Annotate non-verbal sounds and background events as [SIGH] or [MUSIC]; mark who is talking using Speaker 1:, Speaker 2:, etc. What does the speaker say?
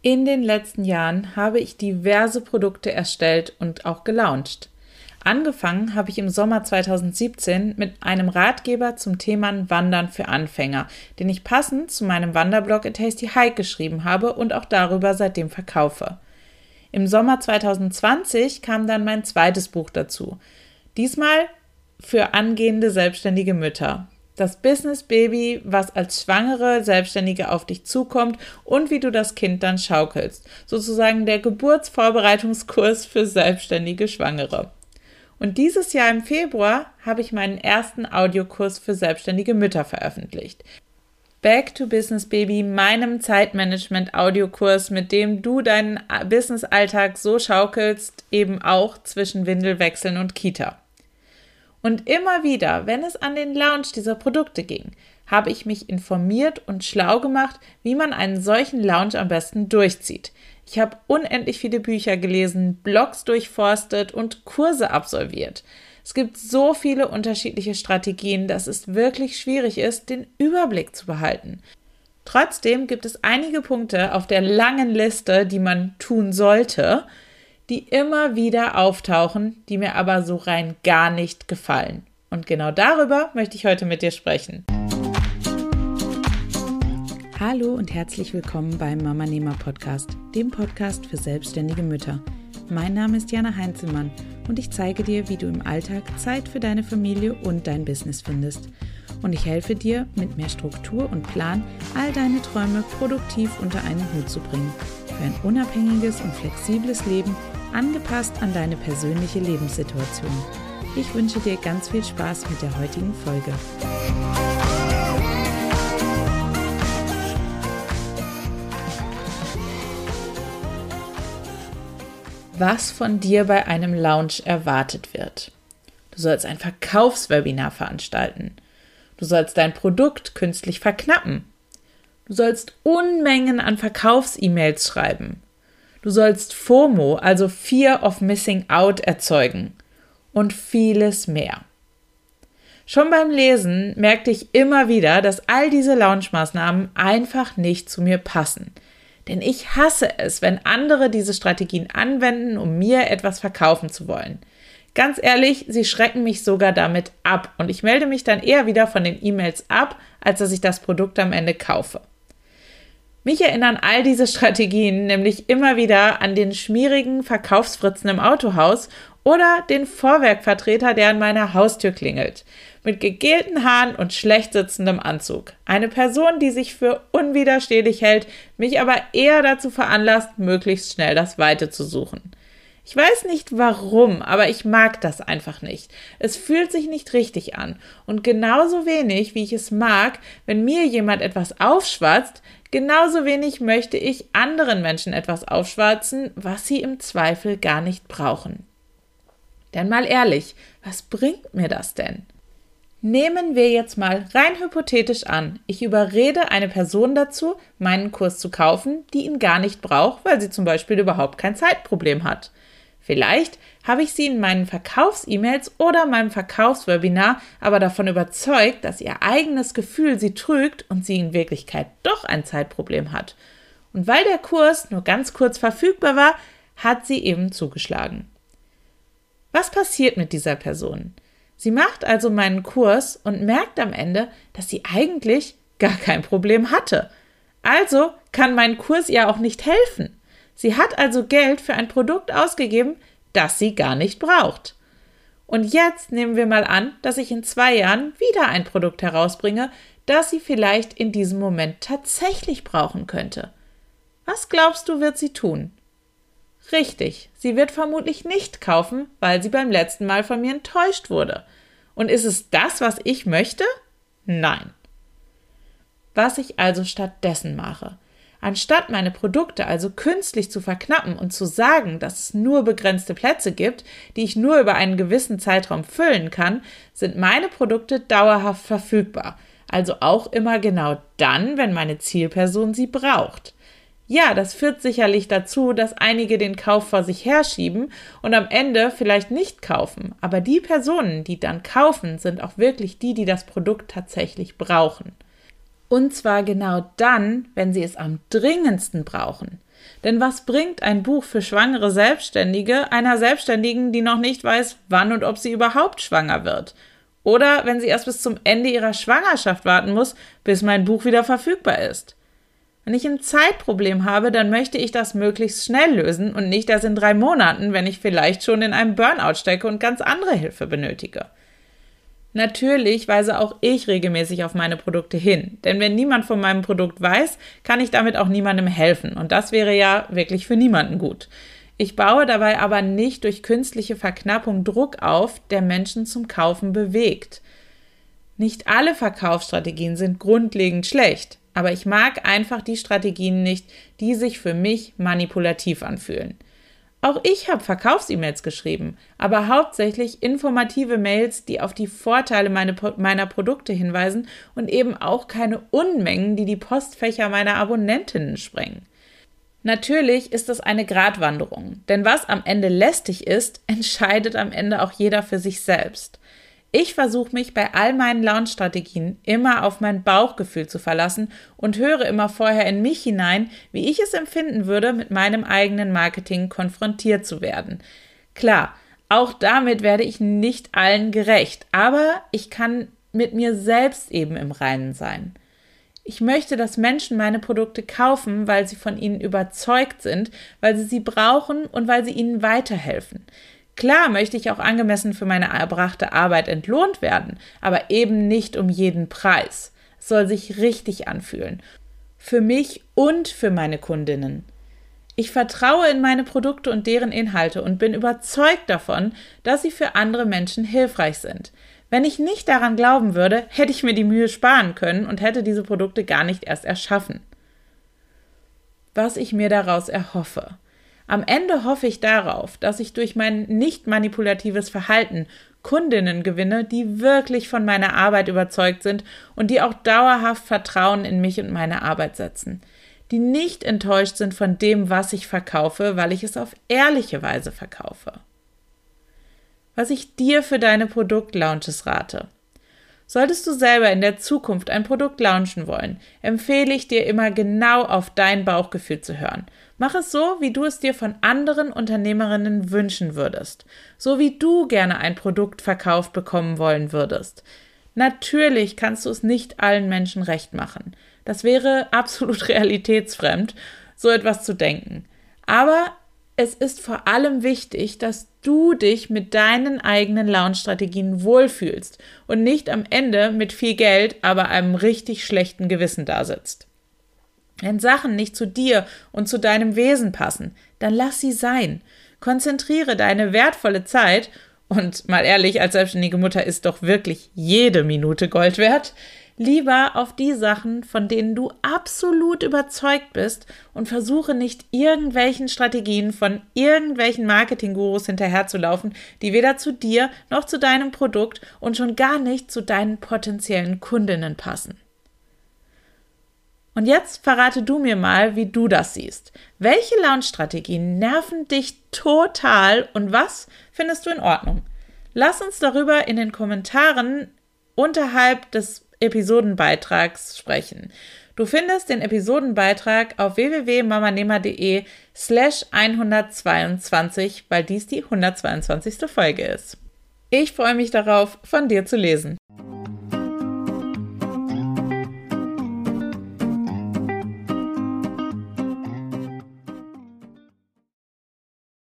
Speaker 1: In den letzten Jahren habe ich diverse Produkte erstellt und auch gelauncht. Angefangen habe ich im Sommer 2017 mit einem Ratgeber zum Thema Wandern für Anfänger, den ich passend zu meinem Wanderblog A Tasty Hike geschrieben habe und auch darüber seitdem verkaufe. Im Sommer 2020 kam dann mein zweites Buch dazu. Diesmal für angehende selbstständige Mütter das Business Baby, was als Schwangere Selbstständige auf dich zukommt und wie du das Kind dann schaukelst. Sozusagen der Geburtsvorbereitungskurs für selbstständige Schwangere. Und dieses Jahr im Februar habe ich meinen ersten Audiokurs für selbstständige Mütter veröffentlicht. Back to Business Baby, meinem Zeitmanagement-Audiokurs, mit dem du deinen Business-Alltag so schaukelst, eben auch zwischen Windelwechseln und Kita. Und immer wieder, wenn es an den Launch dieser Produkte ging, habe ich mich informiert und schlau gemacht, wie man einen solchen Launch am besten durchzieht. Ich habe unendlich viele Bücher gelesen, Blogs durchforstet und Kurse absolviert. Es gibt so viele unterschiedliche Strategien, dass es wirklich schwierig ist, den Überblick zu behalten. Trotzdem gibt es einige Punkte auf der langen Liste, die man tun sollte, die immer wieder auftauchen, die mir aber so rein gar nicht gefallen. Und genau darüber möchte ich heute mit dir sprechen. Hallo und herzlich willkommen beim Mama Nehmer Podcast, dem Podcast für selbstständige Mütter. Mein Name ist Jana Heinzelmann und ich zeige dir, wie du im Alltag Zeit für deine Familie und dein Business findest. Und ich helfe dir, mit mehr Struktur und Plan all deine Träume produktiv unter einen Hut zu bringen. Für ein unabhängiges und flexibles Leben angepasst an deine persönliche Lebenssituation. Ich wünsche dir ganz viel Spaß mit der heutigen Folge. Was von dir bei einem Launch erwartet wird. Du sollst ein Verkaufswebinar veranstalten. Du sollst dein Produkt künstlich verknappen. Du sollst Unmengen an Verkaufs-E-Mails schreiben. Du sollst FOMO, also Fear of Missing Out, erzeugen und vieles mehr. Schon beim Lesen merkte ich immer wieder, dass all diese Launchmaßnahmen einfach nicht zu mir passen. Denn ich hasse es, wenn andere diese Strategien anwenden, um mir etwas verkaufen zu wollen. Ganz ehrlich, sie schrecken mich sogar damit ab und ich melde mich dann eher wieder von den E-Mails ab, als dass ich das Produkt am Ende kaufe. Mich erinnern all diese Strategien nämlich immer wieder an den schmierigen Verkaufsfritzen im Autohaus oder den Vorwerkvertreter, der an meiner Haustür klingelt. Mit gegelten Haaren und schlecht sitzendem Anzug. Eine Person, die sich für unwiderstehlich hält, mich aber eher dazu veranlasst, möglichst schnell das Weite zu suchen. Ich weiß nicht warum, aber ich mag das einfach nicht. Es fühlt sich nicht richtig an. Und genauso wenig, wie ich es mag, wenn mir jemand etwas aufschwatzt, genauso wenig möchte ich anderen Menschen etwas aufschwatzen, was sie im Zweifel gar nicht brauchen. Denn mal ehrlich, was bringt mir das denn? Nehmen wir jetzt mal rein hypothetisch an, ich überrede eine Person dazu, meinen Kurs zu kaufen, die ihn gar nicht braucht, weil sie zum Beispiel überhaupt kein Zeitproblem hat. Vielleicht habe ich sie in meinen Verkaufs-E-Mails oder meinem Verkaufswebinar aber davon überzeugt, dass ihr eigenes Gefühl sie trügt und sie in Wirklichkeit doch ein Zeitproblem hat. Und weil der Kurs nur ganz kurz verfügbar war, hat sie eben zugeschlagen. Was passiert mit dieser Person? Sie macht also meinen Kurs und merkt am Ende, dass sie eigentlich gar kein Problem hatte. Also kann mein Kurs ihr auch nicht helfen. Sie hat also Geld für ein Produkt ausgegeben, das sie gar nicht braucht. Und jetzt nehmen wir mal an, dass ich in zwei Jahren wieder ein Produkt herausbringe, das sie vielleicht in diesem Moment tatsächlich brauchen könnte. Was glaubst du, wird sie tun? Richtig, sie wird vermutlich nicht kaufen, weil sie beim letzten Mal von mir enttäuscht wurde. Und ist es das, was ich möchte? Nein. Was ich also stattdessen mache, Anstatt meine Produkte also künstlich zu verknappen und zu sagen, dass es nur begrenzte Plätze gibt, die ich nur über einen gewissen Zeitraum füllen kann, sind meine Produkte dauerhaft verfügbar. Also auch immer genau dann, wenn meine Zielperson sie braucht. Ja, das führt sicherlich dazu, dass einige den Kauf vor sich herschieben und am Ende vielleicht nicht kaufen. Aber die Personen, die dann kaufen, sind auch wirklich die, die das Produkt tatsächlich brauchen. Und zwar genau dann, wenn sie es am dringendsten brauchen. Denn was bringt ein Buch für schwangere Selbstständige einer Selbstständigen, die noch nicht weiß, wann und ob sie überhaupt schwanger wird? Oder wenn sie erst bis zum Ende ihrer Schwangerschaft warten muss, bis mein Buch wieder verfügbar ist? Wenn ich ein Zeitproblem habe, dann möchte ich das möglichst schnell lösen und nicht erst in drei Monaten, wenn ich vielleicht schon in einem Burnout stecke und ganz andere Hilfe benötige. Natürlich weise auch ich regelmäßig auf meine Produkte hin, denn wenn niemand von meinem Produkt weiß, kann ich damit auch niemandem helfen und das wäre ja wirklich für niemanden gut. Ich baue dabei aber nicht durch künstliche Verknappung Druck auf, der Menschen zum Kaufen bewegt. Nicht alle Verkaufsstrategien sind grundlegend schlecht, aber ich mag einfach die Strategien nicht, die sich für mich manipulativ anfühlen. Auch ich habe Verkaufs-E-Mails geschrieben, aber hauptsächlich informative Mails, die auf die Vorteile meine, meiner Produkte hinweisen und eben auch keine Unmengen, die die Postfächer meiner Abonnentinnen sprengen. Natürlich ist es eine Gratwanderung, denn was am Ende lästig ist, [LAUGHS] entscheidet am Ende auch jeder für sich selbst. Ich versuche mich bei all meinen Launch-Strategien immer auf mein Bauchgefühl zu verlassen und höre immer vorher in mich hinein, wie ich es empfinden würde, mit meinem eigenen Marketing konfrontiert zu werden. Klar, auch damit werde ich nicht allen gerecht, aber ich kann mit mir selbst eben im Reinen sein. Ich möchte, dass Menschen meine Produkte kaufen, weil sie von ihnen überzeugt sind, weil sie sie brauchen und weil sie ihnen weiterhelfen. Klar möchte ich auch angemessen für meine erbrachte Arbeit entlohnt werden, aber eben nicht um jeden Preis. Es soll sich richtig anfühlen. Für mich und für meine Kundinnen. Ich vertraue in meine Produkte und deren Inhalte und bin überzeugt davon, dass sie für andere Menschen hilfreich sind. Wenn ich nicht daran glauben würde, hätte ich mir die Mühe sparen können und hätte diese Produkte gar nicht erst erschaffen. Was ich mir daraus erhoffe. Am Ende hoffe ich darauf, dass ich durch mein nicht manipulatives Verhalten Kundinnen gewinne, die wirklich von meiner Arbeit überzeugt sind und die auch dauerhaft Vertrauen in mich und meine Arbeit setzen, die nicht enttäuscht sind von dem, was ich verkaufe, weil ich es auf ehrliche Weise verkaufe. Was ich dir für deine Produktlaunches rate. Solltest du selber in der Zukunft ein Produkt launchen wollen, empfehle ich dir immer genau auf dein Bauchgefühl zu hören. Mach es so, wie du es dir von anderen Unternehmerinnen wünschen würdest, so wie du gerne ein Produkt verkauft bekommen wollen würdest. Natürlich kannst du es nicht allen Menschen recht machen. Das wäre [LAUGHS] absolut realitätsfremd, so etwas zu denken. Aber es ist vor allem wichtig, dass du dich mit deinen eigenen Launch-Strategien wohlfühlst und nicht am Ende mit viel Geld, aber einem richtig schlechten Gewissen dasitzt. Wenn Sachen nicht zu dir und zu deinem Wesen passen, dann lass sie sein. Konzentriere deine wertvolle Zeit und mal ehrlich, als selbstständige Mutter ist doch wirklich jede Minute Gold wert, lieber auf die Sachen, von denen du absolut überzeugt bist und versuche nicht irgendwelchen Strategien von irgendwelchen Marketinggurus hinterherzulaufen, die weder zu dir noch zu deinem Produkt und schon gar nicht zu deinen potenziellen Kundinnen passen. Und jetzt verrate du mir mal, wie du das siehst. Welche Launch-Strategien nerven dich total und was findest du in Ordnung? Lass uns darüber in den Kommentaren unterhalb des Episodenbeitrags sprechen. Du findest den Episodenbeitrag auf www.mamanehmer.de slash 122, weil dies die 122. Folge ist. Ich freue mich darauf, von dir zu lesen.